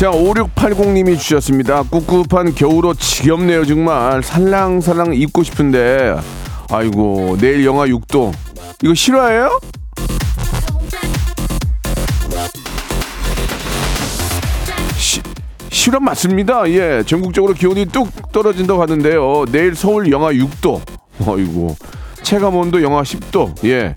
자 5680님이 주셨습니다 꿉꿉한 겨울옷 지겹네요 정말 살랑살랑 입고 싶은데 아이고 내일 영하 6도 이거 실화예요? 시, 실험 맞습니다. 예, 전국적으로 기온이 뚝 떨어진다고 하는데요. 내일 서울 영하 6도. 어이구. 체감 온도 영하 10도. 예.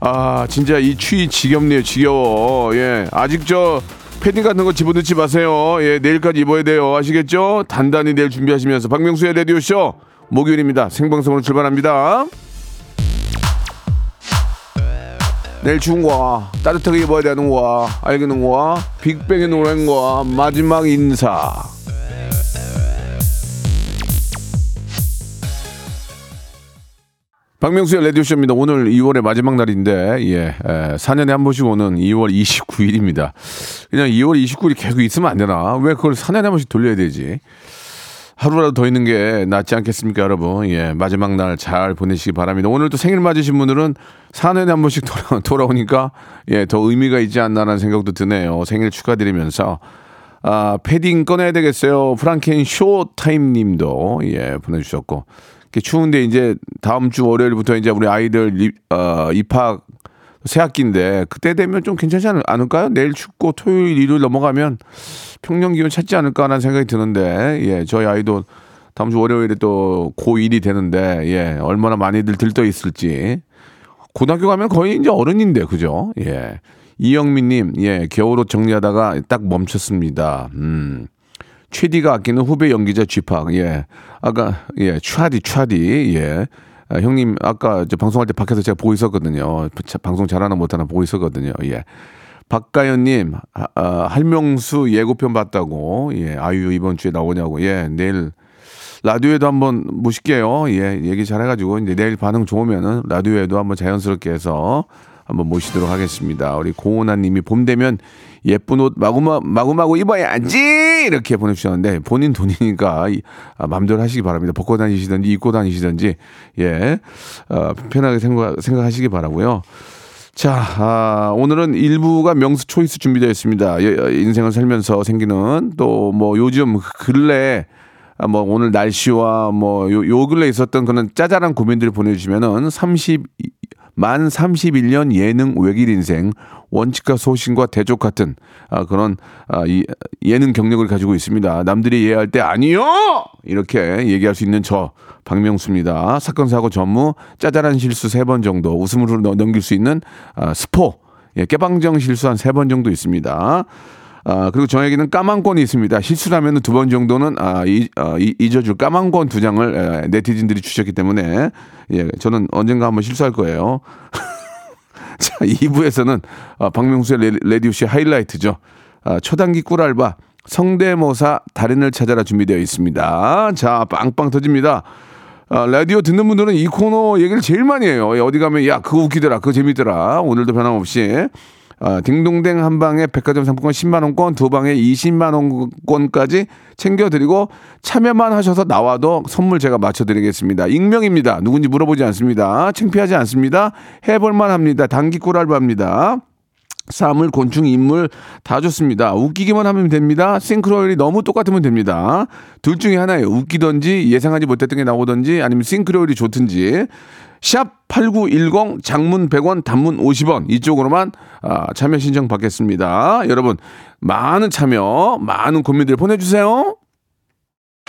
아, 진짜 이 추위 지겹네요. 지겨워. 예. 아직 저 패딩 같은 거 집어넣지 마세요. 예, 내일까지 입어야 돼요. 아시겠죠? 단단히 내일 준비하시면서 박명수의 라디오쇼 목요일입니다. 생방송으로 출발합니다. 내일 추운 거야. 따뜻하게 입어야 되는 거야. 알겠는 거야? 빅뱅의 노래인 거야. 마지막 인사. 박명수의 라디오쇼입니다. 오늘 2월의 마지막 날인데, 예, 에, 4년에 한 번씩 오는 2월 29일입니다. 그냥 2월 29일이 계속 있으면 안 되나? 왜 그걸 4년에 한 번씩 돌려야 되지? 하루라도 더 있는 게 낫지 않겠습니까, 여러분? 예, 마지막 날 잘 보내시기 바랍니다. 오늘 또 생일 맞으신 분들은 4년에 한 번씩 돌아, 돌아오니까, 예, 더 의미가 있지 않나라는 생각도 드네요. 생일 축하드리면서. 아, 패딩 꺼내야 되겠어요. 프랑켄 쇼타임 님도, 예, 보내주셨고. 추운데 이제 다음 주 월요일부터 이제 우리 아이들 입, 어, 입학 새 학기인데 그때 되면 좀 괜찮지 않을, 않을까요? 내일 춥고 토요일, 일요일 넘어가면 평년 기온 찾지 않을까라는 생각이 드는데 예, 저희 아이도 다음 주 월요일에 또 고1이 되는데 예, 얼마나 많이들 들떠 있을지 고등학교 가면 거의 이제 어른인데 그죠? 예. 이영민님, 예, 겨울옷 정리하다가 딱 멈췄습니다. 음. 최디가 아끼는 후배 연기자 쥐팍, 예. 아까, 예, 추하디, 추하디, 예. 아, 형님, 아까 저 방송할 때 밖에서 제가 보고 있었거든요. 자, 방송 잘하나 못하나 보고 있었거든요. 예. 박가연님, 아, 아, 할명수 예고편 봤다고, 예. 아유, 이번 주에 나오냐고, 예. 내일 라디오에도 한번 모실게요. 예, 얘기 잘 해가지고, 이제 내일 반응 좋으면은 라디오에도 한번 자연스럽게 해서 한번 모시도록 하겠습니다. 우리 고은아 님이 봄 되면 예쁜 옷 마구마, 마구마구 입어야지! 이렇게 보내주셨는데, 본인 돈이니까, 이, 아, 마음대로 하시기 바랍니다. 벗고 다니시든지, 입고 다니시든지, 예, 어, 편하게 생각, 생각하시기 바라고요 자, 아, 오늘은 일부가 명수 초이스 준비되어 있습니다. 예, 인생을 살면서 생기는 또 뭐 요즘 근래 아, 뭐 오늘 날씨와 뭐 요 요 근래 있었던 그런 짜잘한 고민들을 보내주시면은 30, 만 31년 예능 외길 인생 원칙과 소신과 대적 같은 아, 그런 아, 이, 예능 경력을 가지고 있습니다. 남들이 이해할 때 아니요 이렇게 얘기할 수 있는 저 박명수입니다. 사건 사고 전무 짜잘한 실수 세 번 정도 웃음으로 넘- 넘길 수 있는 아, 스포 예, 깨방정 실수 한 세 번 정도 있습니다. 아, 그리고 저에게는 까만권이 있습니다. 실수라면 두 번 정도는 아, 이, 아, 이- 잊어줄 까만권 두 장을 에, 네티즌들이 주셨기 때문에 예, 저는 언젠가 한번 실수할 거예요. 자, 2부에서는 아, 박명수의 라- 라디오쇼 하이라이트죠. 아, 초단기 꿀알바 성대모사 달인을 찾아라 준비되어 있습니다. 자, 빵빵 터집니다. 아, 라디오 듣는 분들은 이 코너 얘기를 제일 많이 해요. 예, 어디 가면 야 그거 웃기더라, 그거 재밌더라. 오늘도 변함없이 아, 딩동댕 한 방에 백화점 상품권 10만 원권, 두 방에 20만 원권까지 챙겨드리고 참여만 하셔서 나와도 선물 제가 맞춰드리겠습니다. 익명입니다. 누군지 물어보지 않습니다. 창피하지 않습니다. 해볼만 합니다. 단기 꿀 알바입니다. 사물, 곤충, 인물 다 좋습니다. 웃기기만 하면 됩니다. 싱크로율이 너무 똑같으면 됩니다. 둘 중에 하나예요. 웃기던지 예상하지 못했던 게 나오던지 아니면 싱크로율이 좋든지 샵 8910 장문 100원 단문 50원 이쪽으로만 아, 참여 신청 받겠습니다. 여러분 많은 참여 많은 고민들 보내주세요.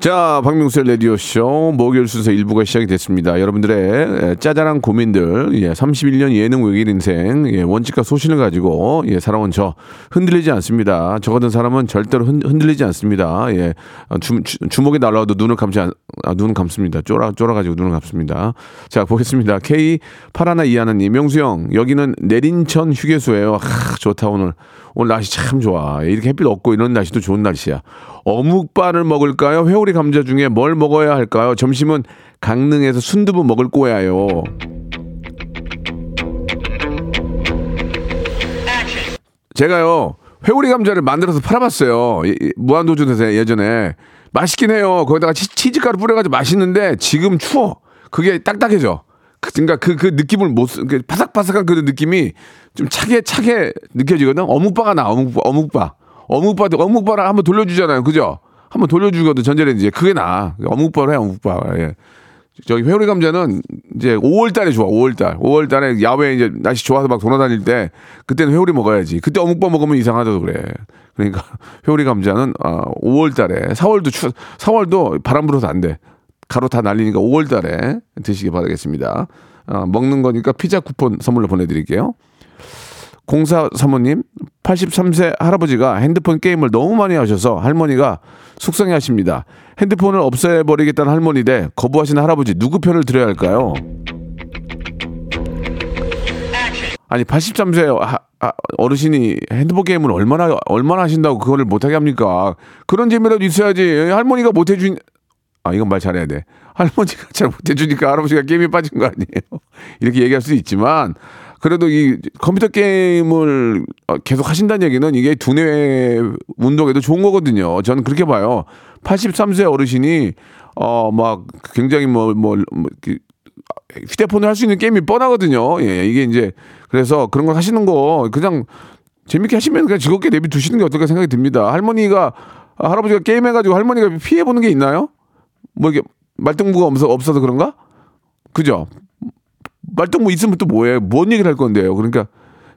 자, 박명수의 라디오쇼 목요일 순서 1부가 시작이 됐습니다. 여러분들의 짜잘한 고민들, 예, 31년 예능 외길 인생, 예, 원칙과 소신을 가지고, 예, 살아온 저, 흔들리지 않습니다. 저 같은 사람은 절대로 흔, 흔들리지 않습니다. 예, 주, 주, 먹이 날라와도 눈을 감지 않, 아, 눈은 감습니다. 쫄아, 쫄아가지고 눈을 감습니다. 자, 보겠습니다. K, 파라나 이하나님, 명수 형, 여기는 내린천 휴게소예요 하, 좋다, 오늘. 오늘 날씨 참 좋아. 이렇게 햇빛 없고 이런 날씨도 좋은 날씨야. 어묵밥을 먹을까요? 회오리 감자 중에 뭘 먹어야 할까요? 점심은 강릉에서 순두부 먹을 거야요. 제가요 회오리 감자를 만들어서 팔아봤어요. 무한도전에서 예전에 맛있긴 해요. 거기다가 치,즈가루 뿌려가지고 맛있는데 지금 추워. 그게 딱딱해져. 그, 그러니까 그, 그 느낌을 못, 그 바삭바삭한 그 느낌이 좀 차게, 차게 느껴지거든. 어묵바가 나, 어묵바, 어묵바. 어묵바, 어묵바를 한번 돌려주잖아요. 그죠? 한번 돌려주거든, 전자레인지에. 그게 나. 어묵바로 해, 어묵바. 예. 저기 회오리 감자는 이제 5월 달에 좋아, 5월 달. 5월 달에 야외에 이제 날씨 좋아서 막 돌아다닐 때 그때는 회오리 먹어야지. 그때 어묵밥 먹으면 이상하다고 그래. 그러니까 회오리 감자는 아, 5월 달에 4월도 추 4월도 바람 불어서 안 돼. 가루 다 날리니까 5월 달에 드시기 바라겠습니다. 아, 먹는 거니까 피자 쿠폰 선물로 보내드릴게요. 공사 사모님, 83세 할아버지가 핸드폰 게임을 너무 많이 하셔서 할머니가 속상해 하십니다. 핸드폰을 없애버리겠다는 할머니 대 거부하시는 할아버지, 누구 편을 들어야 할까요? 아니, 83세 하, 아, 어르신이 핸드폰 게임을 얼마나, 얼마나 하신다고 그거를 못하게 합니까? 그런 재미라도 있어야지. 할머니가 못해준, 아, 이건 말 잘해야 돼. 할머니가 잘 못해주니까 할아버지가 게임에 빠진 거 아니에요. 이렇게 얘기할 수 있지만, 그래도 이 컴퓨터 게임을 계속 하신다는 얘기는 이게 두뇌 운동에도 좋은 거거든요. 저는 그렇게 봐요. 83세 어르신이 어 막 굉장히 뭐 뭐 뭐, 뭐 휴대폰을 할 수 있는 게임이 뻔하거든요. 예, 이게 이제 그래서 그런 거 하시는 거 그냥 재밌게 하시면 그냥 즐겁게 내비 두시는 게 어떨까 생각이 듭니다. 할머니가 할아버지가 게임해가지고 할머니가 피해 보는 게 있나요? 뭐 이게 말등부가 없어 없어서 그런가? 그죠? 말등뭐 있으면 또 뭐해? 뭔 얘기를 할 건데요? 그러니까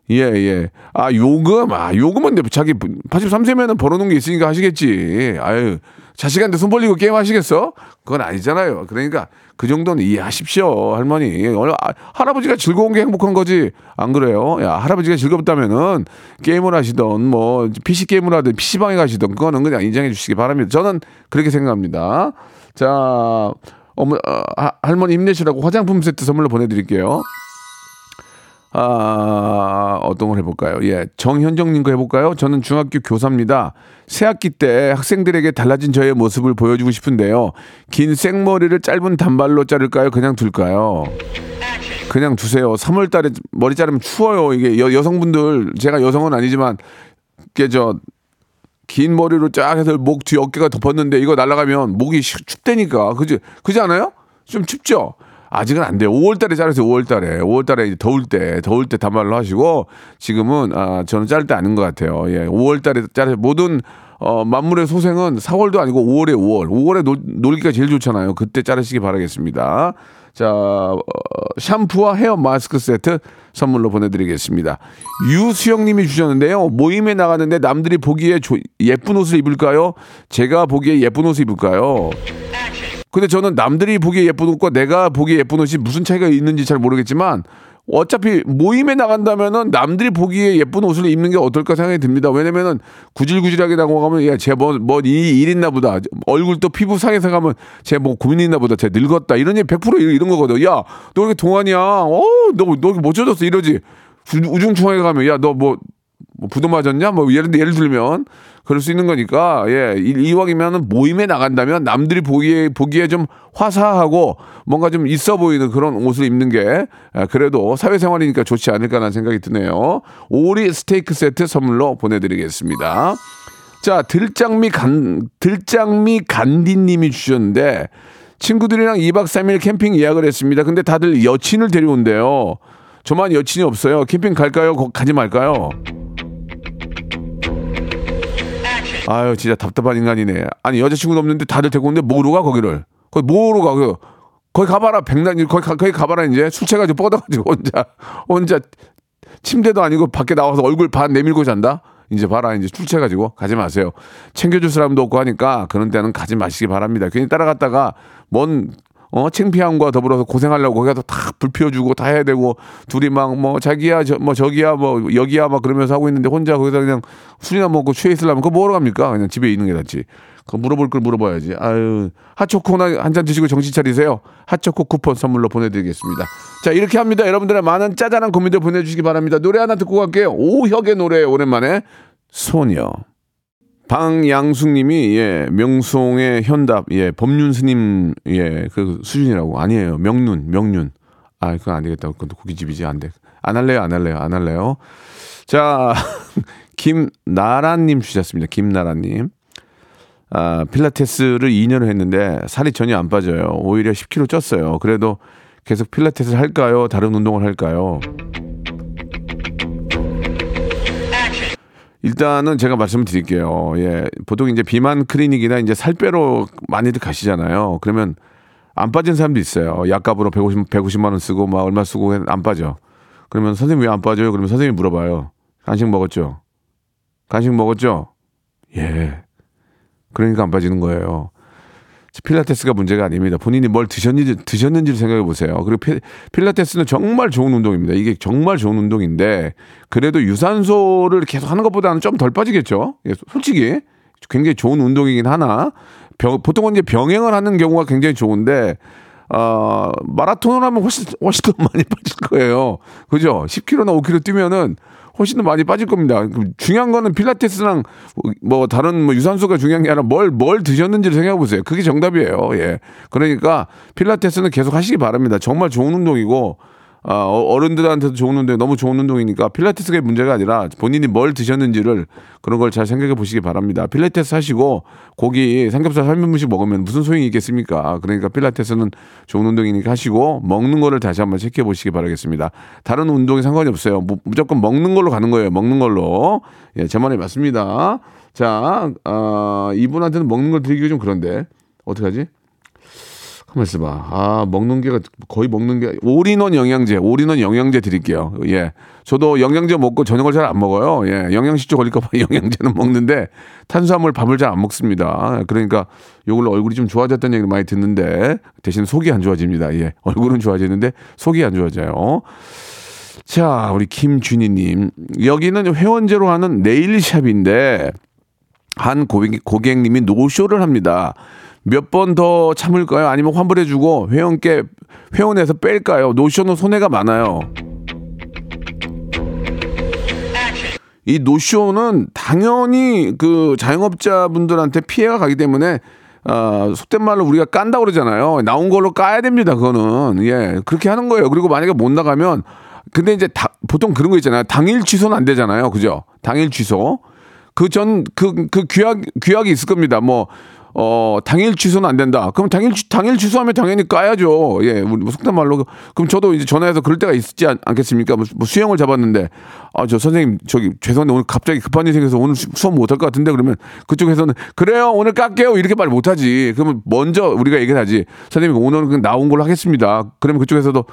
예, 예. 아, 요금? 아, 요금은 자기 83세면은 벌어놓은 게 있으니까 하시겠지. 아유, 자식한테 손 벌리고 게임 하시겠어? 그건 아니잖아요. 그러니까 그 정도는 이해하십시오, 할머니. 아, 할아버지가 즐거운 게 행복한 거지. 안 그래요? 야, 할아버지가 즐겁다면은 게임을 하시던 뭐 PC 게임을 하든 PC방에 가시던 그거는 그냥 인정해 주시기 바랍니다. 저는 그렇게 생각합니다. 자, 어머, 어, 할머니 힘내시라고 화장품 세트 선물로 보내드릴게요. 아, 어떤 걸 해볼까요? 예, 정현정님 거 해볼까요? 저는 중학교 교사입니다. 새학기 때 학생들에게 달라진 저의 모습을 보여주고 싶은데요. 긴 생머리를 짧은 단발로 자를까요? 그냥 둘까요? 그냥 두세요. 3월 달에 머리 자르면 추워요. 이게 여, 여성분들, 제가 여성은 아니지만, 이게 저, 긴 머리로 쫙 해서 목 뒤 어깨가 덮었는데 이거 날아가면 목이 춥다니까. 그지? 그지 않아요? 좀 춥죠? 아직은 안 돼요. 5월 달에 자르세요. 5월 달에. 5월 달에 이제 더울 때, 더울 때 단발로 하시고 지금은 아, 저는 자를 때 아닌 것 같아요. 예. 5월 달에 자르세요. 모든 어, 만물의 소생은 4월도 아니고 5월에 5월. 5월에 놀, 놀기가 제일 좋잖아요. 그때 자르시기 바라겠습니다. 자, 어, 샴푸와 헤어 마스크 세트 선물로 보내드리겠습니다. 유수영님이 주셨는데요. 모임에 나갔는데 남들이 보기에 조, 예쁜 옷을 입을까요? 제가 보기에 예쁜 옷을 입을까요? 근데 저는 남들이 보기에 예쁜 옷과 내가 보기에 예쁜 옷이 무슨 차이가 있는지 잘 모르겠지만 어차피 모임에 나간다면은 남들이 보기에 예쁜 옷을 입는 게 어떨까 생각이 듭니다. 왜냐면은 구질구질하게 나가면 야, 쟤뭐 뭐이 일 있나 보다. 얼굴 또 피부 상해서 가면 쟤 뭐 고민 있나 보다. 쟤 늙었다. 이런 게100% 이런 거거든. 야, 너 이렇게 동안이야. 어, 너 너못 젖었어 이러지. 우중충하게 가면 야, 너 뭐 뭐 부도 맞았냐? 뭐 예를 예를 들면 그럴 수 있는 거니까 예 이왕이면은 모임에 나간다면 남들이 보기에 보기에 좀 화사하고 뭔가 좀 있어 보이는 그런 옷을 입는 게 예, 그래도 사회생활이니까 좋지 않을까라는 생각이 드네요. 오리 스테이크 세트 선물로 보내드리겠습니다. 자 들장미 간 들장미 간디님이 주셨는데 친구들이랑 2박 3일 캠핑 예약을 했습니다. 근데 다들 여친을 데려온대요. 저만 여친이 없어요. 캠핑 갈까요? 가지 말까요? 아유 진짜 답답한 인간이네. 아니 여자친구도 없는데 다들 데리고 오는데 뭐로 가 거기를? 거기 뭐로 가? 그 거기 가봐라 백날 거기 가, 거기 가봐라 이제 술 취해가지고 뻗어가지고 혼자 혼자 침대도 아니고 밖에 나와서 얼굴 반 내밀고 잔다. 이제 봐라 이제 출처해가지고 가지 마세요. 챙겨줄 사람도 없고 하니까 그런 데는 가지 마시기 바랍니다. 괜히 따라갔다가 뭔 어, 창피함과 더불어서 고생하려고 거기서 다 불 피워주고 다 해야 되고 둘이 막 뭐 자기야 저, 뭐 저기야 뭐 여기야 막 그러면서 하고 있는데 혼자 거기서 그냥 술이나 먹고 취해 있으려면 그거 뭐하러 갑니까? 그냥 집에 있는 게 낫지. 그거 물어볼 걸 물어봐야지. 아유 핫초코나 한 잔 드시고 정신 차리세요. 핫초코 쿠폰 선물로 보내드리겠습니다. 자 이렇게 합니다. 여러분들의 많은 짜잘한 고민들 보내주시기 바랍니다. 노래 하나 듣고 갈게요. 오혁의 노래 오랜만에 소녀. 방양숙님이 예 명송의 현답 예 법륜 스님 예 그 수준이라고. 아니에요. 명륜 명륜. 아 그건 안 되겠다. 그건 또 고깃집이지. 안 돼 안 할래요 안 할래요 안 할래요. 자 김나라님 주셨습니다. 김나라님. 아 필라테스를 2년을 했는데 살이 전혀 안 빠져요. 오히려 10kg 쪘어요. 그래도 계속 필라테스를 할까요? 다른 운동을 할까요 일단은 제가 말씀을 드릴게요. 예. 보통 이제 비만 클리닉이나 이제 살 빼러 많이들 가시잖아요. 그러면 안 빠진 사람도 있어요. 약값으로 150, 150만 원 쓰고 막 얼마 쓰고 안 빠져. 그러면 선생님 왜 안 빠져요? 그러면 선생님이 물어봐요. 간식 먹었죠? 간식 먹었죠? 예. 그러니까 안 빠지는 거예요. 필라테스가 문제가 아닙니다. 본인이 뭘 드셨는지, 드셨는지를 생각해 보세요. 그리고 피, 필라테스는 정말 좋은 운동입니다. 이게 정말 좋은 운동인데, 그래도 유산소를 계속 하는 것보다는 좀 덜 빠지겠죠? 예, 솔직히. 굉장히 좋은 운동이긴 하나, 병, 보통은 이제 병행을 하는 경우가 굉장히 좋은데, 어, 마라톤을 하면 훨씬, 훨씬 더 많이 빠질 거예요. 그죠? 10km나 5km 뛰면은 훨씬 더 많이 빠질 겁니다. 중요한 거는 필라테스랑 뭐 다른 뭐 유산소가 중요한 게 아니라 뭘, 뭘 드셨는지를 생각해 보세요. 그게 정답이에요. 예. 그러니까 필라테스는 계속 하시기 바랍니다. 정말 좋은 운동이고 아, 어, 어른들한테도 좋은 운동, 너무 좋은 운동이니까 필라테스가 문제가 아니라 본인이 뭘 드셨는지를 그런 걸 잘 생각해 보시기 바랍니다. 필라테스 하시고 고기 삼겹살 3인분씩 먹으면 무슨 소용이 있겠습니까? 그러니까 필라테스는 좋은 운동이니까 하시고 먹는 거를 다시 한번 체크해 보시기 바라겠습니다. 다른 운동이 상관이 없어요. 무, 무조건 먹는 걸로 가는 거예요. 먹는 걸로. 예, 제 말이 맞습니다. 자, 어, 이분한테는 먹는 걸 드리기 좀 그런데 어떡하지? 가만 있어봐. 아, 먹는 게 거의 먹는 게 올인원 영양제, 올인원 영양제 드릴게요. 예. 저도 영양제 먹고 저녁을 잘 안 먹어요. 예. 영양실조 걸릴까봐 영양제는 먹는데 탄수화물 밥을 잘 안 먹습니다. 그러니까 요걸로 얼굴이 좀 좋아졌다는 얘기를 많이 듣는데 대신 속이 안 좋아집니다. 예. 얼굴은 좋아지는데 속이 안 좋아져요. 자, 우리 김준희님. 여기는 회원제로 하는 네일샵인데 한 고객, 고객님이 노쇼를 합니다. 몇 번 더 참을까요? 아니면 환불해주고 회원께 회원에서 뺄까요? 노쇼는 손해가 많아요. 이 노쇼는 당연히 그 자영업자분들한테 피해가 가기 때문에 어, 속된 말로 우리가 깐다 그러잖아요. 나온 걸로 까야 됩니다. 그거는 예 그렇게 하는 거예요. 그리고 만약에 못 나가면 근데 이제 다, 보통 그런 거 있잖아요. 당일 취소는 안 되잖아요. 그죠? 당일 취소. 그 전 그 그 규약 규약이 있을 겁니다. 뭐 어, 당일 취소는 안 된다. 그럼 당일, 취- 당일 취소하면 당연히 까야죠. 예, 우리 뭐 속된 말로. 그럼 저도 이제 전화해서 그럴 때가 있지 않, 않겠습니까? 뭐, 뭐 수영을 잡았는데, 아, 저 선생님, 저기, 죄송한데 오늘 갑자기 급한 일이 생겨서 오늘 수- 수업 못 할 것 같은데 그러면 그쪽에서는 그래요, 오늘 깎게요. 이렇게 말 못 하지. 그러면 먼저 우리가 얘기를 하지. 선생님, 오늘은 그냥 나온 걸로 하겠습니다. 그러면 그쪽에서도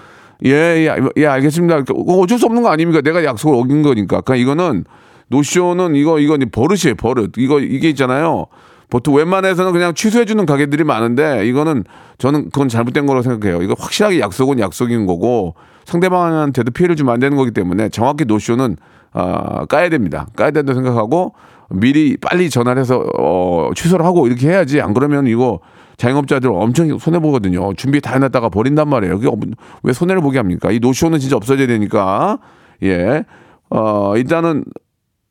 예, 예, 예, 알겠습니다. 어, 어쩔 수 없는 거 아닙니까? 내가 약속을 어긴 거니까. 그러니까 이거는 노쇼는 이거, 이거 버릇이에요, 버릇. 이거, 이게 있잖아요. 보통 웬만해서는 그냥 취소해주는 가게들이 많은데 이거는 저는 그건 잘못된 거라고 생각해요. 이거 확실하게 약속은 약속인 거고 상대방한테도 피해를 주면 안 되는 거기 때문에 정확히 노쇼는 아, 까야 됩니다. 까야 된다고 생각하고 미리 빨리 전화를 해서 어, 취소를 하고 이렇게 해야지 안 그러면 이거 자영업자들 엄청 손해 보거든요. 준비 다 해놨다가 버린단 말이에요. 그게 왜 손해를 보게 합니까? 이 노쇼는 진짜 없어져야 되니까 예. 어, 일단은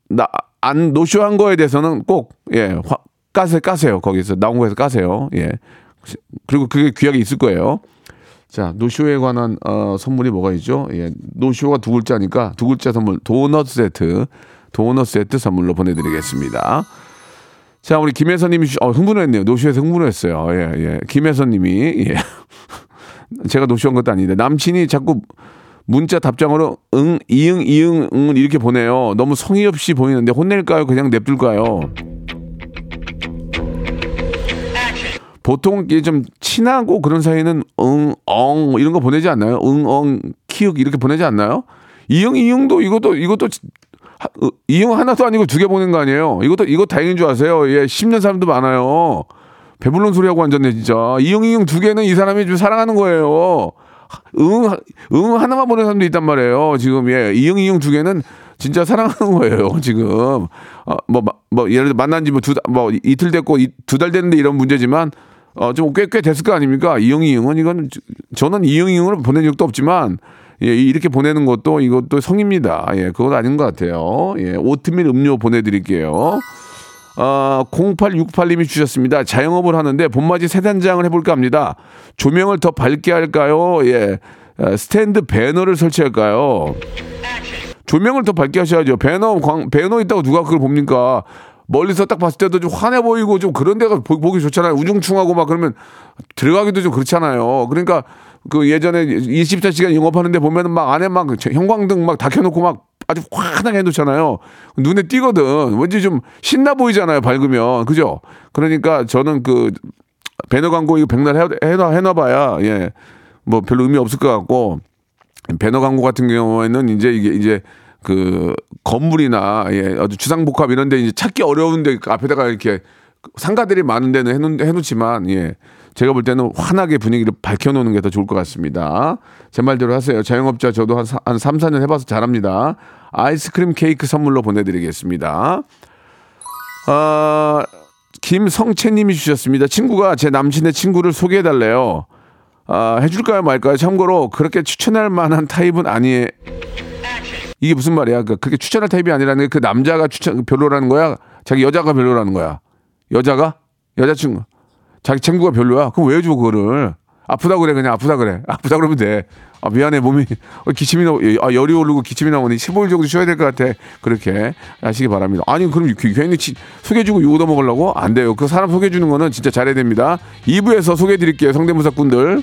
나 안 노쇼한 거에 대해서는 꼭 예, 화- 까세요, 까세요. 거기서 나온 거에서 까세요. 예. 그리고 그게 귀하게 있을 거예요. 자, 노쇼에 관한 어, 선물이 뭐가 있죠? 예. 노쇼가 두 글자니까 두 글자 선물 도넛 세트. 도넛 세트 선물로 보내 드리겠습니다. 자, 우리 김혜선 님이 어, 흥분했네요. 노쇼에서 흥분했어요. 예, 예. 김혜선 님이 예. 제가 노쇼한 것도 아닌데 남친이 자꾸 문자 답장으로 응 이응 이응 응 이렇게 보내요. 너무 성의 없이 보이는데 혼낼까요? 그냥 냅둘까요? 보통 이게 좀 친하고 그런 사이는 응, 엉 이런 거 보내지 않나요? 응, 엉, 키읔 이렇게 보내지 않나요? 이응, 이응도 이것도 이것도 이용 하나도 아니고 두 개 보낸 거 아니에요? 이것도 이거 다행인 줄 아세요? 예, 10년 사람도 많아요. 배불른 소리하고 앉았네 진짜. 이용 이용 두 개는 이 사람이 좀 사랑하는 거예요. 응, 응 하나만 보낸 사람도 있단 말이에요. 지금 예, 이응 이응 두 개는 진짜 사랑하는 거예요. 지금 어, 뭐, 마- 뭐 예를 들어 만난 지뭐두뭐 이틀 됐고 두 달 됐는데 이런 문제지만 어, 좀 꽤 꽤 됐을 거 아닙니까? 이응 이응은 이건 저- 저는 이응 이응을 보낸 적도 없지만 예, 이렇게 보내는 것도 이것도 성입니다. 예, 그건 아닌 것 같아요. 예, 오트밀 음료 보내드릴게요. 아, 0868님이 주셨습니다. 자영업을 하는데 봄맞이 세단장을 해볼까 합니다. 조명을 더 밝게 할까요? 예. 아, 스탠드 배너를 설치할까요? 조명을 더 밝게 하셔야죠. 배너, 광, 배너 있다고 누가 그걸 봅니까? 멀리서 딱 봤을 때도 좀 환해 보이고 좀 그런 데가 보, 보기 좋잖아요. 우중충하고 막 그러면 들어가기도 좀 그렇잖아요. 그러니까 그 예전에 24시간 영업하는데 보면은 막 안에 막 형광등 막 다 켜놓고 막 아주 환하게 해놓잖아요. 눈에 띄거든. 왠지 좀 신나 보이잖아요. 밝으면. 그죠? 그러니까 저는 그 배너 광고 이거 백날 해, 해놔, 해놔봐야, 예. 뭐 별로 의미 없을 것 같고, 배너 광고 같은 경우에는 이제 이게 이제 그 건물이나 예, 아주 주상복합 이런 데 이제 찾기 어려운데 그 앞에다가 이렇게 상가들이 많은 데는 해놓, 해놓지만, 예. 제가 볼 때는 환하게 분위기를 밝혀놓는 게 더 좋을 것 같습니다. 제 말대로 하세요. 자영업자 저도 한, 사- 한 3, 4년 해봐서 잘합니다. 아이스크림 케이크 선물로 보내드리겠습니다. 아, 김성채님이 주셨습니다. 친구가 제 남친의 친구를 소개해달래요. 아, 해줄까요 말까요? 참고로 그렇게 추천할 만한 타입은 아니에요. 이게 무슨 말이야? 그 그렇게 추천할 타입이 아니라는 게 그 남자가 추천 별로라는 거야? 자기 여자가 별로라는 거야? 여자가 여자친구 자기 친구가 별로야? 그럼 왜 줘 그거를? 아프다 그래 그냥 아프다 그래 아프다 그러면 돼. 아 미안해 몸이 어, 기침이 나 아, 열이 오르고 기침이 나오니 15일 정도 쉬어야 될 것 같아. 그렇게 하시기 바랍니다. 아니 그럼 그- 괜히 치- 소개해주고 욕 얻어먹으려고 안 돼요. 그 사람 소개해주는 거는 진짜 잘해야 됩니다. 2부에서 소개해드릴게요 성대모사꾼들.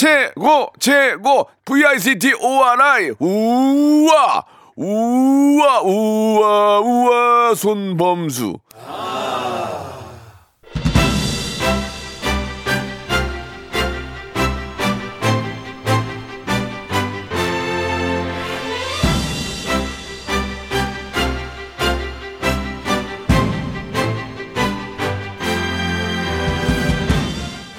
최고 최고. VICT ORI 우와 우와 우와 우와. 손범수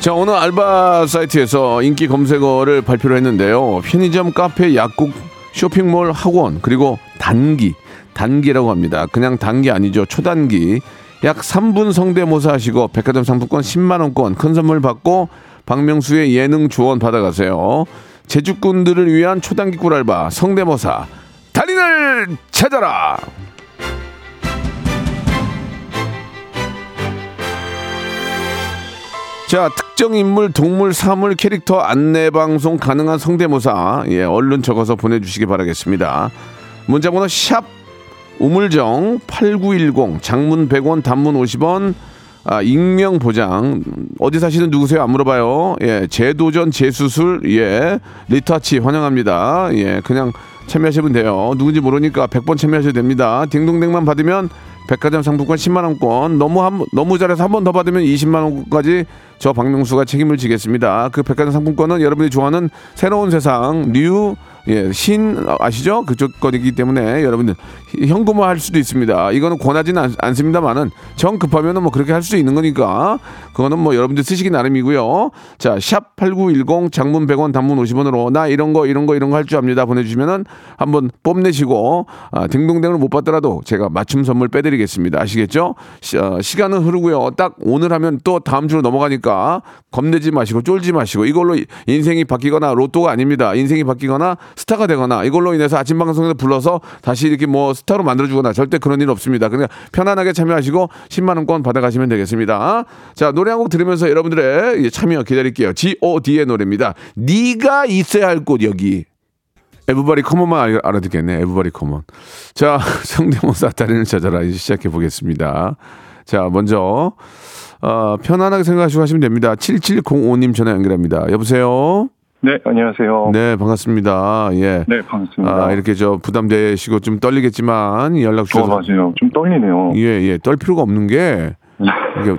자 오늘 알바 사이트에서 인기 검색어를 발표를 했는데요. 편의점, 카페, 약국, 쇼핑몰, 학원 그리고 단기 단기라고 합니다. 그냥 단기 아니죠. 초단기 약 3분 성대모사 하시고 백화점 상품권 10만 원권 큰 선물 받고 박명수의 예능 조언 받아가세요. 제주꾼들을 위한 초단기 꿀알바 성대모사 달인을 찾아라. 자, 특정 인물, 동물, 사물, 캐릭터 안내 방송 가능한 성대모사 예, 얼른 적어서 보내주시기 바라겠습니다. 문자번호 샵 우물정 8910 장문 100원 단문 50원 아, 익명 보장 어디 사시는 누구세요? 안 물어봐요. 예, 재도전 재수술 예 리터치 환영합니다. 예, 그냥 참여하시면 돼요. 누군지 모르니까 100번 참여하셔도 됩니다. 딩동댕만 받으면 백화점 상품권 10만 원권 너무 한 너무 잘해서 한 번 더 받으면 20만 원까지 저 박명수가 책임을 지겠습니다. 그 백화점 상품권은 여러분이 좋아하는 새로운 세상 류 예, 신 아시죠? 그쪽 거이기 때문에 여러분들 현금화 할 수도 있습니다. 이거는 권하지는 않, 않습니다만은 정 급하면은 뭐 그렇게 할 수 있는 거니까 그거는 뭐 여러분들 쓰시기 나름이고요. 자, 샵 8910 장문 100원 단문 50원으로 나 이런 거 이런 거 이런 거 할 줄 압니다 보내 주시면은 한번 뽐내시고 아, 딩동댕을 못 받더라도 제가 맞춤 선물 빼 드리겠습니다. 아시겠죠? 시, 어, 시간은 흐르고요. 딱 오늘 하면 또 다음 주로 넘어가니까 겁내지 마시고 쫄지 마시고 이걸로 인생이 바뀌거나 로또가 아닙니다. 인생이 바뀌거나 스타가 되거나 이걸로 인해서 아침 방송에서 불러서 다시 이렇게 뭐 스타로 만들어주거나 절대 그런 일 없습니다. 그냥 편안하게 참여하시고 10만 원권 받아가시면 되겠습니다. 자 노래 한 곡 들으면서 여러분들의 참여 기다릴게요. G.O.D의 노래입니다. 네가 있어야 할 곳 여기. Everybody come on만 알- 알아듣겠네. Everybody come on. 자, 성대모사 달인을 찾아라. 이제 시작해 보겠습니다. 자, 먼저, 어, 편안하게 생각하시고 하시면 됩니다. 7705님 전화 연결합니다. 여보세요? 네, 안녕하세요. 네, 네, 반갑습니다. 예. 반갑습니다. 아, 이렇게 저 부담되시고 좀 떨리겠지만 연락 어, 주셔서. 맞아요. 좀 떨리네요. 예, 예. 떨 필요가 없는 게,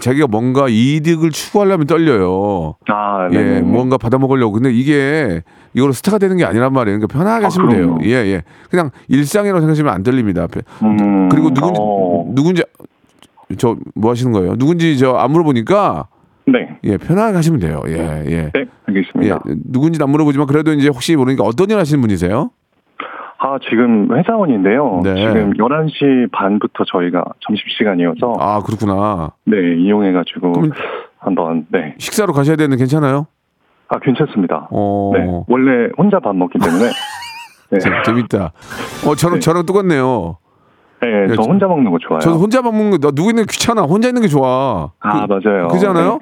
자기가 뭔가 이득을 추구하려면 떨려요. 아, 네. 예, 뭔가 받아먹으려고. 근데 이게 이걸로 스타가 되는 게 아니란 말이에요. 그러니까 편하게 아, 하시면 돼요. 그럼요. 예, 예. 그냥 일상이라고 생각하시면 안 들립니다. 앞에. 음, 그리고 누군지, 어, 누군지, 저 뭐 하시는 거예요? 누군지 저 안 물어보니까 네. 예, 편하게 하시면 돼요. 예, 예. 네, 알겠습니다. 예, 누군지는 안 물어보지만 그래도 이제 혹시 모르니까 어떤 일 하시는 분이세요? 아, 지금 회사원인데요. 네. 지금 11시 반부터 저희가 점심시간이어서, 아, 그렇구나. 네, 이용해가지고, 한번, 네. 식사로 가셔야 되는데 괜찮아요? 아, 괜찮습니다. 어, 네. 원래 혼자 밥 먹기 때문에, 네. 재- 재밌다. 어, 저랑, 네. 저랑 똑같네요. 네, 예, 저 저- 혼자 먹는 거 좋아요. 저도 혼자 밥 먹는 거, 나 누구 있는 게 귀찮아. 혼자 있는 게 좋아. 아, 그, 맞아요. 그지 않아요? 네.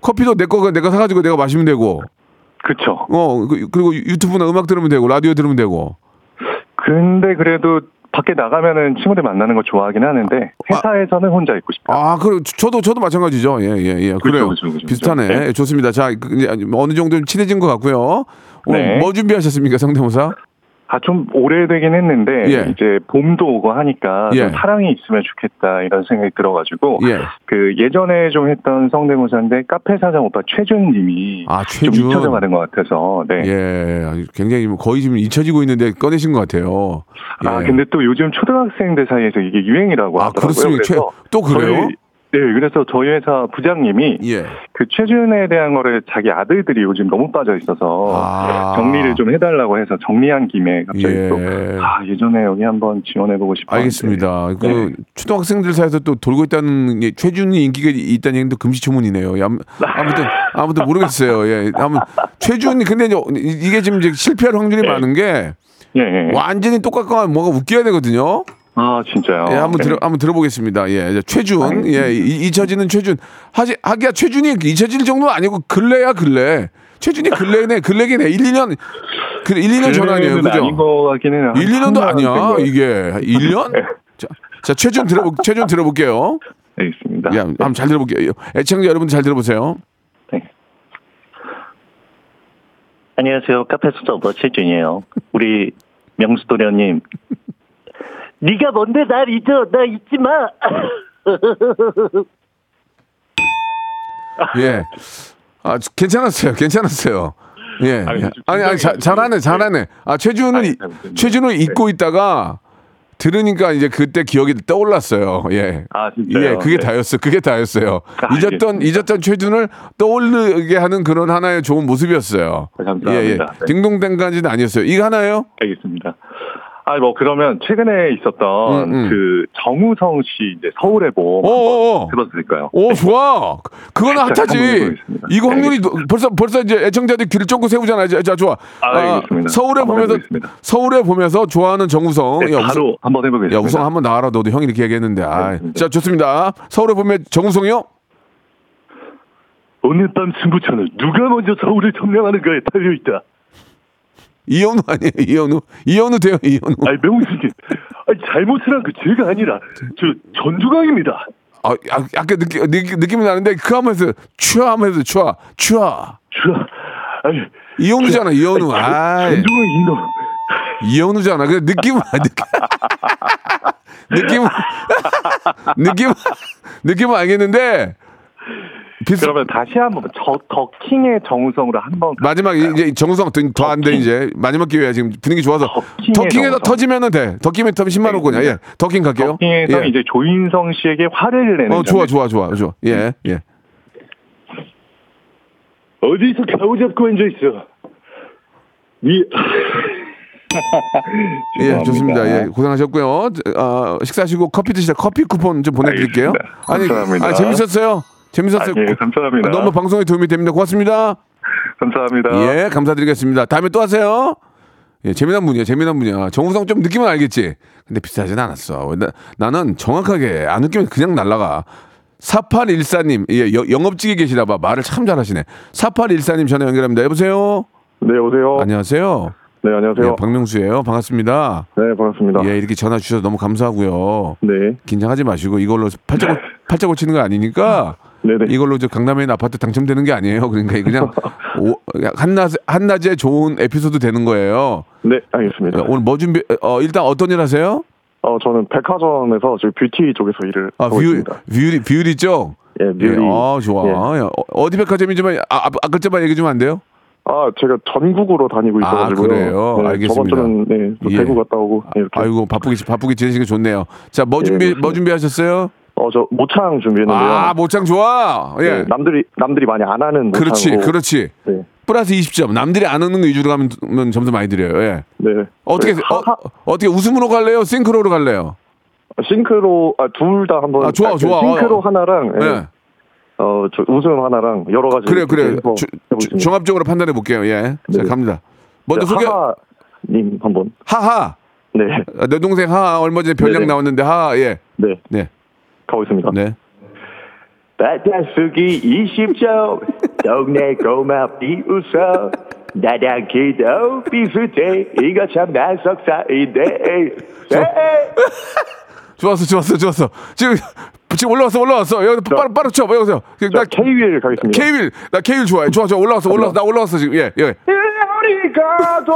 커피도 내 거, 내가 사가지고 내가 마시면 되고. 그쵸. 어, 그- 그리고 유튜브나 음악 들으면 되고, 라디오 들으면 되고. 근데 그래도, 밖에 나가면은 친구들 만나는 거 좋아하긴 하는데, 회사에서는 혼자 있고 싶어요. 아, 그 저도, 저도 마찬가지죠. 예, 예, 예. 그래요. 그죠, 그죠, 비슷하네. 네. 예, 좋습니다. 자, 그, 이제 어느 정도 친해진 것 같고요. 오늘 네. 뭐 준비하셨습니까, 성대모사? 아, 좀 오래되긴 했는데, 예. 이제 봄도 오고 하니까, 예. 좀 사랑이 있으면 좋겠다, 이런 생각이 들어가지고, 예. 그 예전에 좀 했던 성대모사인데, 카페 사장 오빠 최준 님이 아, 좀 최준. 잊혀져 가는 것 같아서, 네. 예, 굉장히 뭐 거의 지금 잊혀지고 있는데 꺼내신 것 같아요. 아, 예. 근데 또 요즘 초등학생들 사이에서 이게 유행이라고 아, 하더라고요. 그렇습니까? 최, 또 그래요? 네, 그래서 저희 회사 부장님이 예. 그 최준에 대한 거를 자기 아들들이 요즘 너무 빠져 있어서 아. 정리를 좀 해달라고 해서 정리한 김에 갑자기 예. 또, 아, 예전에 여기 한번 지원해보고 싶어. 알겠습니다. 그 네. 초등학생들 사이에서 또 돌고 있다는 게 최준이 인기가 있다는 얘기도 금시초문이네요. 예, 아무- 아무튼 아무튼 모르겠어요. 예. 아무 최준이 근데 이제 이게 지금 이제 실패할 확률이 네. 많은 게 예, 예. 완전히 똑같고 뭐가 웃겨야 되거든요. 아, 진짜요? 예, 한번 네. 들어 한번 들어보겠습니다. 예, 이제 최준, 예, 이- 잊혀지는 최준. 하지 하기야 최준이 잊혀질 정도는 아니고 근래야 근래. 최준이 근래네, 근래기네. 1, 2년 그 1, 2년 전 아니에요, 그죠? 아닌 거 같기는 해요. 1, 2년도 한 아니야. 이게 1년? 자, 자 최준 들어 최준 들어볼게요. 거. 알겠습니다. 야, 한번 잘 들어볼게요. 애청자 여러분들 잘 들어보세요. 네. 안녕하세요. 카페 수자 오빠 최준이에요. 우리 명수 도련님. 네가 뭔데 날 잊어? 나 잊지 마. 예. 아, 괜찮았어요. 괜찮았어요. 예. 아니, 예. 아니, 아니, 자, 잘하네, 잘하네. 아, 최준은. 최준을 잊고 있다가 들으니까 이제 그때 기억이 떠올랐어요. 예. 아, 진짜요? 예, 그게 네. 다였어. 그게 다였어요. 아, 잊었던, 알겠습니다. 잊었던 최준을 떠올리게 하는 그런 하나의 좋은 모습이었어요. 감사합니다. 예, 예. 네. 딩동댕까지는 아니었어요. 이거 하나요? 알겠습니다. 아, 뭐, 그러면 최근에 있었던 음, 음. 그 정우성 씨 이제 서울의 봄 어어어. 한번 해봤을까요? 오, 좋아. 그거는 핫하지. 이거 확률이. 노- 벌써 벌써 이제 애청자들이 귀를 쫑긋 세우잖아요. 자, 자, 좋아. 아, 알겠습니다. 서울에 보면서 해보겠습니다. 서울에 보면서 좋아하는 정우성. 네, 야, 우성, 바로 한번 해보겠습니다. 야, 우성 한번 나와라. 너도 형이 이렇게 얘기했는데. 아. 자, 좋습니다. 서울에 보면 정우성이요? 오늘 밤 승부처는 누가 먼저 서울을 점령하는가에 달려있다. 이현우 아니에요? 이현우. 이현우 돼요. 이현우. 아니, 명수님. 아니, 잘못을 한그 제가 아니라, 저, 전두광입니다. 아, 아, 약간 느낌, 느낌, 느낌이 나는데 그 하면서 추아 하면서 추아. 추아. 저, 아니, 이현우잖아. 이현우. 아, 전두광 이놈. 이현우잖아. 그 느낌 느낌 느낌 느낌은 알겠는데 그러면 다시 한번, 저, 더킹의 정우성으로 한번. 마지막 이제 정우성 더 안 돼 이제 마지막 기회야 지금 분위기 좋아서 더킹에서. 터지면은 돼 더킹에 터면 10만 원권이야 예 더킹 갈게요 더킹에서 예. 이제 조인성 씨에게 화를 내는. 어 좋아. 좋아 좋아 좋아 예예 어디서 가오 잡고 앉아 있어? 니. 예, 좋습니다. 예, 고생하셨고요. 아, 식사하시고 커피 드시다 커피 쿠폰 좀 보내드릴게요. 아니, 감사합니다. 아, 재밌었어요. 재밌었어요. 아, 예, 감사합니다. 너무 방송에 도움이 됩니다. 고맙습니다. 감사합니다. 예, 감사드리겠습니다. 다음에 또 하세요. 예, 재미난 분이야, 재미난 분이야. 정우성 좀 느낌은 알겠지? 근데 비싸진 않았어. 나, 나는 정확하게 안 느끼면 그냥 날라가. 4814님, 예, 여- 영업직에 계시나 봐. 말을 참 잘하시네. 4814님 전화 연결합니다. 여보세요? 네, 오세요. 안녕하세요. 네, 안녕하세요. 예, 박명수예요. 반갑습니다. 네, 반갑습니다. 예, 이렇게 전화 주셔서 너무 감사하고요. 네. 긴장하지 마시고 이걸로 팔자 고, 팔자 고 치는 거 아니니까 네네. 이걸로 저 강남에 있는 아파트 당첨되는 게 아니에요. 그러니까 그냥 오, 한낮 한낮에 좋은 에피소드 되는 거예요. 네, 알겠습니다. 오늘 뭐 준비? 어 일단 어떤 일 하세요? 어, 저는 백화점에서 지금 뷰티 쪽에서 일을 아 하고 뷰, 있습니다. beauty beauty 쪽. 예, 뷰티. 예, 아 좋아. 예. 야, 어, 어디 백화점이지만 아, 아, 앞 글자만 얘기 좀 안 돼요? 아, 제가 전국으로 다니고 아, 있어가지고요. 그래요? 네, 알겠습니다. 저번 주는 네, 또 예. 대구 갔다 오고 네, 이렇게. 아이고 바쁘게 바쁘게 지내시는 게 좋네요. 자, 뭐 예, 준비. 뭐 준비하셨어요? 어, 저 모창 준비했는데요. 아, 모창 좋아. 예. 네, 남들이 남들이 많이 안 하는 모창으로. 그렇지, 그렇지. 네, 플러스 20점. 남들이 안 하는 거 위주로 가면 면 점수 많이 드려요. 예. 네. 어떻게 네, 어, 어떻게 웃음으로 갈래요? 싱크로로 갈래요? 싱크로 아, 둘 다 한번. 아, 좋아, 그 좋아. 싱크로 어. 하나랑 예. 예. 어, 저 웃음 하나랑 여러 가지. 그래, 그래. 주- 종합적으로 판단해 볼게요. 예. 자, 네. 갑니다. 먼저 네, 소개. 하하님 한번. 하하. 네, 아, 내 동생 하하 얼마 전에 별량 네네. 나왔는데 하하. 예. 네, 네. 가보겠습니다. 네. 바닷속이 20점 동네 고마 비웃어 나랑 기도 비슷해 이거 참 난석사인데 좋았어, 좋았어, 좋았어. 지금 지금 올라왔어, 올라왔어. 여기 빠르 빠르 쳐. 여기서. 나 자, K-윌 가겠습니다. 케이윌, 나 케이윌 좋아해. 좋아, 좋아. 올라왔어, 올라왔어. 나 올라왔어 지금. 예, 예. 1년이 가도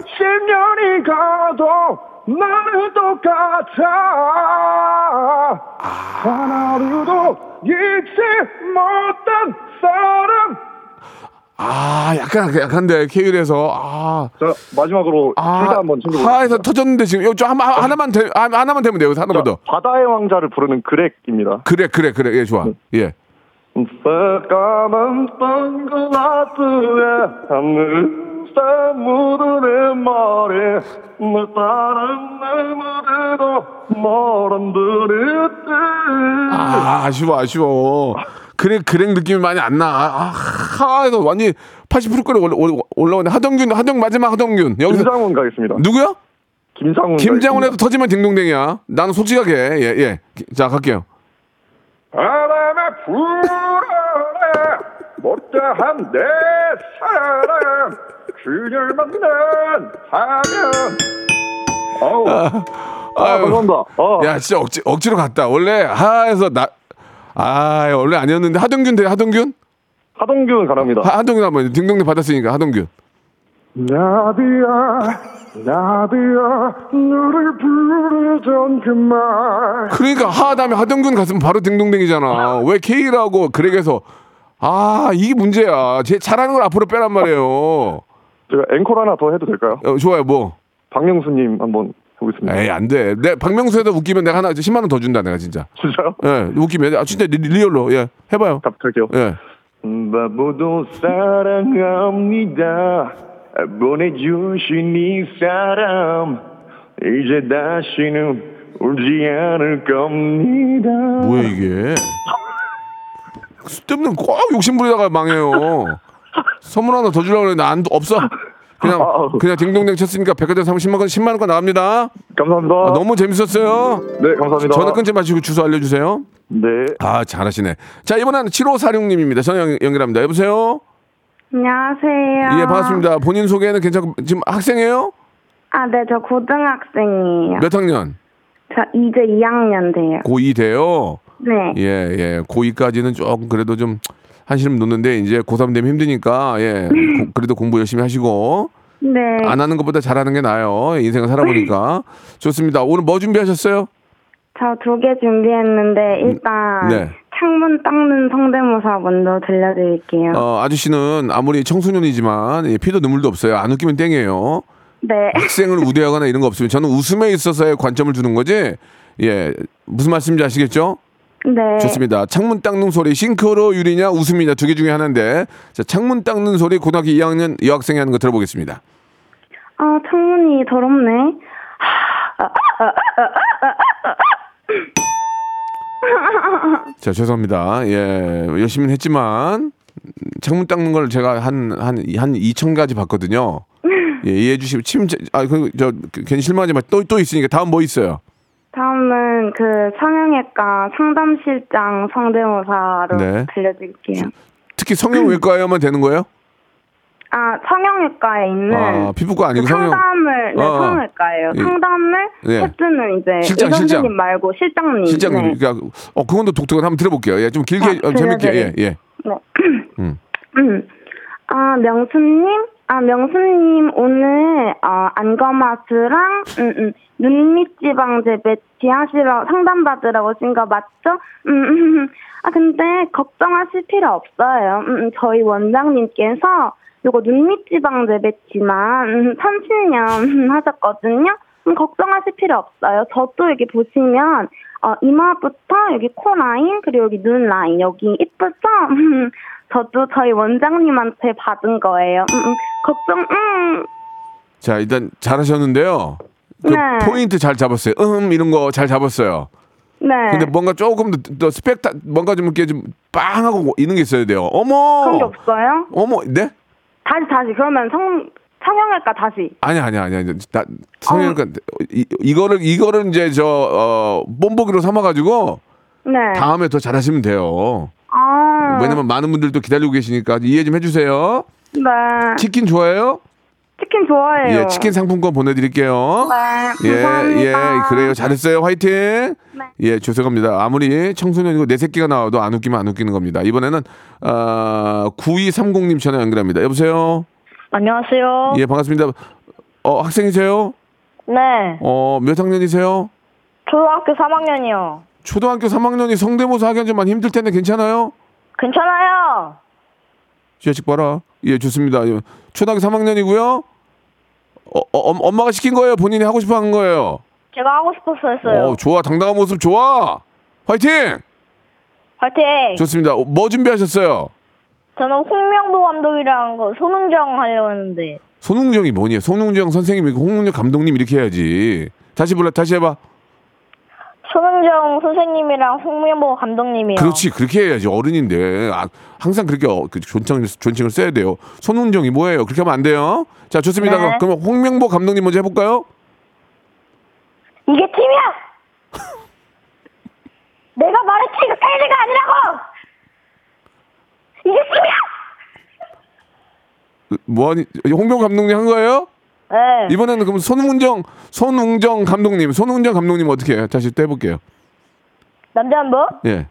10년이 가도 나는 똑같아 하나로도 잊지 못한 사람 아, 약간 약한데 케이윌에서 아. 자 마지막으로 아, 둘다 한번 하에서 터졌는데 지금 좀 한, 하- 하나만 되, 아, 하나만 되면 돼요. 하나만 더. 바다의 왕자를 부르는 그렉입니다 그래, 그래, 그래. 예, 좋아. 예. 새까만 선글라스에 하늘 색 묻은 머리 내 다른 내 무대도 모른 듯 아, 아쉬워, 아쉬워. 그래, 그래 느낌이 많이 안 나. 아, 하에서 완전 80%까지 올라, 올라, 올라오네. 하동균, 하동 마지막 하동균. 여기서 김상훈 가겠습니다 누구요? 김상훈 김장훈에도 터지면 딩동댕이야. 나는 솔직하게. 예, 예. 자, 갈게요. 바람에 불어라 못다한 내 사랑 그녀만 난 하면 어우 아, 아유. 감사합니다 어. 야, 진짜 억지, 억지로 갔다. 원래 하에서 나, 아, 원래 아니었는데 하동균 돼, 하동균? 하동균 가랍니다 하, 하동균 한번 딩동댕 받았으니까 하동균. 나비야 나비야 너를 부르던 그말 그러니까 하 다음에 하동균 갔으면 바로 딩동댕이잖아. 왜 케이윌하고 그렉했어 아 이게 문제야. 제 잘하는 걸 앞으로 빼란 말이에요. 제가 앵콜 하나 더 해도 될까요? 어, 좋아요 뭐. 박명수님 한번 해보겠습니다 에이 안 돼. 내 박명수에다 웃기면 내가 하나 10만 원 더 준다 내가 진짜. 진짜요? 예 웃기면 아 진짜 리, real로 예 해봐요. 갈게요 예. 바보도 사랑합니다 보내주신 이 사람 이제 다시는 울지 않을 겁니다 뭐야 이게? 쓸데없는 꼭 욕심부리다가 망해요. 선물 하나 더 주려고 그랬는데 안 없어. 그냥 그냥 딩동댕 쳤으니까 백화점 사면 10만 원 10만 원권 나갑니다. 감사합니다 아, 너무 재밌었어요. 네 감사합니다 전화 끊지 마시고 주소 알려 주세요. 네 아 잘하시네. 자 이번에는 7546 님입니다. 전화 연- 연결합니다. 여보세요. 안녕하세요. 예 반갑습니다. 본인 소개는 괜찮고 지금 학생이에요? 아, 네, 저 고등학생이에요. 몇 학년? 저 이제 2학년 돼요. 고2 돼요. 네. 예 예. 고2까지는 조금 그래도 좀 한시름 놓는데 이제 고3 되면 힘드니까 예 고- 그래도 공부 열심히 하시고 네. 안 하는 것보다 잘하는 게 나아요. 인생을 살아보니까 좋습니다. 오늘 뭐 준비하셨어요? 저 두 개 준비했는데 일단 네. 창문 닦는 성대모사 먼저 들려드릴게요. 어, 아저씨는 아무리 청소년이지만 예, 피도 눈물도 없어요. 안 웃기면 땡이에요. 네. 학생을 우대하거나 이런 거 없으면 저는 웃음에 있어서의 관점을 주는 거지. 예, 무슨 말씀인지 아시겠죠? 네. 좋습니다. 창문 닦는 소리 싱크로 유리냐 웃음이냐 두 개 중에 하나인데 자, 창문 닦는 소리 고등학교 2학년 여학생이 하는 거 들어보겠습니다. 아, 창문이 더럽네. 자, 죄송합니다. 예, 열심히 했지만 창문 닦는 걸 제가 한 한한 2천 가지 봤거든요. 예, 이해해 주시면 침 아, 그저 괜히 실망하지 마. 또또 있으니까 다음 뭐 있어요? 다음은 그 성형외과 상담실장 성대모사로 네. 들려드릴게요. 특히 성형외과에만 되는 거예요? 아, 성형외과에 있는 아, 피부과 아니고 성형. 상담을 네, 어, 어. 성형외과예요. 예. 상담을 예. 해주는 이제 실장, 실장. 말고 실장님. 실장님, 네. 그러니까 어 그건 또 독특한 한번 들어볼게요. 예, 좀 길게 아, 어, 재밌게 예. 예. 네. 음. 음. 아, 명수님? 아, 명수님, 오늘, 어, 안검하수랑, 음, 음, 눈밑지방제 매치 하시러 상담받으러 오신 거 맞죠? 음, 음, 음. 아, 근데, 걱정하실 필요 없어요. 음, 음, 저희 원장님께서, 요거 눈밑지방제 매치만, 음, 30년 하셨거든요? 음, 걱정하실 필요 없어요. 저도 여기 보시면, 어, 이마부터 여기 코 라인, 그리고 여기 눈 라인, 여기 이쁘죠? 음, 저도 저희 원장님한테 받은 거예요. 음, 음, 걱정, 음. 자, 일단 잘하셨는데요. 그 네. 포인트 잘 잡았어요. 음 이런 거 잘 잡았어요. 네. 근데 뭔가 조금 더, 더 스펙타 뭔가 좀 이렇게 좀 빵하고 있는 게 있어야 돼요. 어머. 그런 게 없어요? 어머, 네? 다시, 다시. 그러면 성, 성형외과 다시. 아니 아니 아니 아니. 나 성형외과 이, 이거를 이거를 이제 저 어, 본보기로 삼아 가지고 네. 다음에 더 잘하시면 돼요. 아. 왜냐면 많은 분들도 기다리고 계시니까 이해 좀 해주세요. 네. 치킨 좋아해요? 치킨 좋아해요. 예, 치킨 상품권 보내드릴게요. 네. 예, 감사합니다. 예, 그래요. 잘했어요. 화이팅. 네. 예, 죄송합니다. 아무리 청소년이고 내 새끼가 나와도 안 웃기면 안 웃기는 겁니다. 이번에는 어, 9230님 전화 연결합니다. 여보세요. 안녕하세요. 예, 반갑습니다. 어, 학생이세요? 네. 어, 몇 학년이세요? 초등학교 3학년이요. 초등학교 3학년이 성대모사 하기엔 좀 많이 힘들 텐데 괜찮아요? 괜찮아요. 지아식 봐라. 예, 좋습니다. 예, 초등학교 3학년이고요. 어, 어, 엄- 엄마가 시킨 거예요? 본인이 하고 싶어 한 거예요? 제가 하고 싶어서 했어요. 어, 좋아. 당당한 모습 좋아. 화이팅! 화이팅! 좋습니다. 어, 뭐 준비하셨어요? 저는 홍명보 감독이랑 거 손흥정 하려고 했는데 손흥정이 뭐니? 손흥정 선생님, 홍문정 감독님 이렇게 해야지. 다시 불러, 다시 해봐. 손흥정 선생님이랑 홍명보 감독님이요. 그렇지, 그렇게 해야지. 어른인데. 아, 항상 그렇게 어, 그 존칭, 존칭을 써야 돼요. 손흥정이 뭐예요? 그렇게 하면 안 돼요. 자, 좋습니다. 네. 그럼 홍명보 감독님 먼저 해볼까요? 이게 팀이야! 내가 말했지 이거 사이즈가 아니라고! 이게 팀이야! 그, 뭐하니? 홍명 감독님 한 거예요? 네. 이번에는 그럼 손흥정, 손흥정 감독님, 손흥정 감독님 어떻게 해요? 다시 또 해볼게요. 남자 한 번? 예.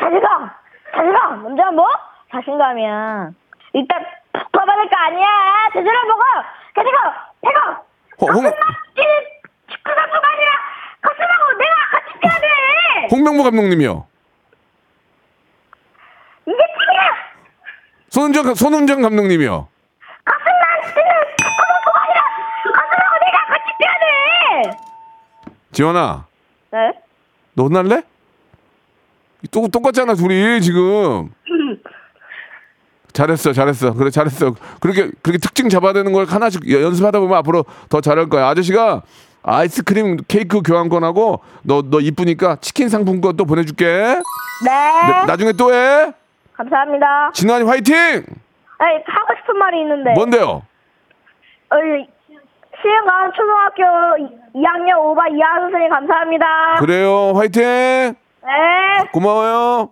자신감! 자신감! 남자 한 번? 자신감이야. 일단 푹 떠받을 거 아니야! 제대로 먹어! 자신감! 태거! 홍, 축구 선수가 아니라 가슴하고 내가 같이 뛰어야 돼! 홍명보 감독님이요. 이게 팀이야! 손흥정, 손흥정 감독님이요. 가슴만 뛰는 축구 선수가 아니라 가슴하고 내가 같이 뛰어야 돼! 지원아, 네? 너 혼날래? 또 똑같잖아 둘이 지금. 잘했어, 잘했어. 그래, 잘했어. 그렇게 그렇게 특징 잡아야 되는 걸 하나씩 여- 연습하다 보면 앞으로 더 잘할 거야. 아저씨가 아이스크림 케이크 교환권하고 너 너 이쁘니까 치킨 상품권 또 보내줄게. 네. 나- 나중에 또 해. 감사합니다. 진환이 화이팅! 아니, 하고 싶은 말이 있는데. 뭔데요? 어, 시흥강 초등학교 2학년 5반 이하 선생님 감사합니다. 그래요, 화이팅! 네. 고마워요.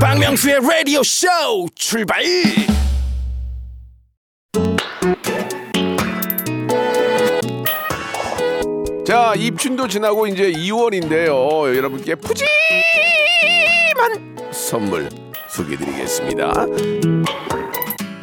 박명수의 라디오 쇼 출발 자, 입춘도 지나고 이제 2월인데요. 여러분께 푸짐한 선물 소개해 드리겠습니다.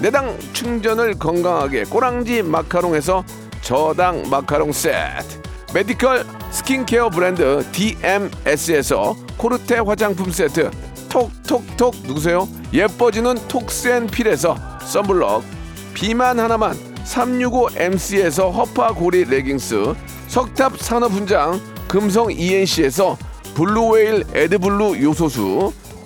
내 당 충전을 건강하게 꼬랑지 마카롱에서 저당 마카롱 세트. 메디컬 스킨케어 브랜드 DMS에서 코르테 화장품 세트. 톡톡톡 누구세요? 예뻐지는 톡센필에서 썬블럭. 비만 하나만 365MC에서 허파고리 레깅스. 석탑 산업훈장 금성 ENC에서 블루웨일 에드블루 요소수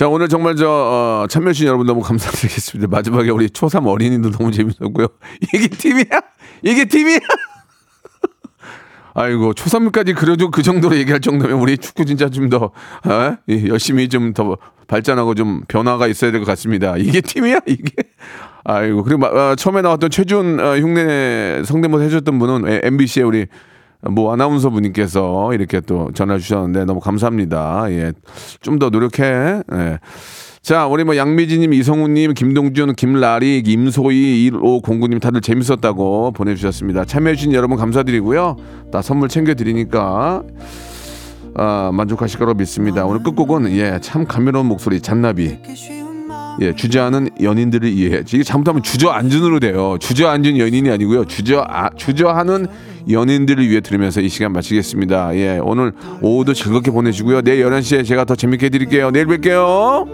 자 오늘 정말 저 어, 참여해주신 여러분 너무 감사드리겠습니다. 마지막에 우리 초3 어린이도 너무 재밌었고요. 이게 팀이야? 이게 팀이야? 아이고 초3까지 그래도 그 정도로 얘기할 정도면 우리 축구 진짜 좀 더 어? 예, 열심히 좀 더 발전하고 좀 변화가 있어야 될 것 같습니다. 이게 팀이야? 이게 아이고 그리고 마- 어, 처음에 나왔던 최준 어, 흉내 성대모사 해줬던 분은 에, MBC의 우리 뭐 아나운서 분님께서 이렇게 또 전화 주셨는데 너무 감사합니다. 예, 좀 더 노력해. 예. 자, 우리 뭐 양미지님, 이성우님, 김동준, 김라리, 임소희, 1509님 다들 재밌었다고 보내주셨습니다. 참여해주신 여러분 감사드리고요. 다 선물 챙겨드리니까 아, 만족하실 거라고 믿습니다. 오늘 끝곡은 예, 참 감미로운 목소리 잔나비. 예, 주저하는 연인들을 이해해야지. 이게 잘못하면 주저앉은으로 돼요. 주저앉은 연인이 아니고요. 주저, 아, 주저하는 연인들을 위해 들으면서 이 시간 마치겠습니다. 예, 오늘 오후도 즐겁게 보내시고요. 내일 11시에 제가 더 재밌게 해드릴게요. 내일 뵐게요.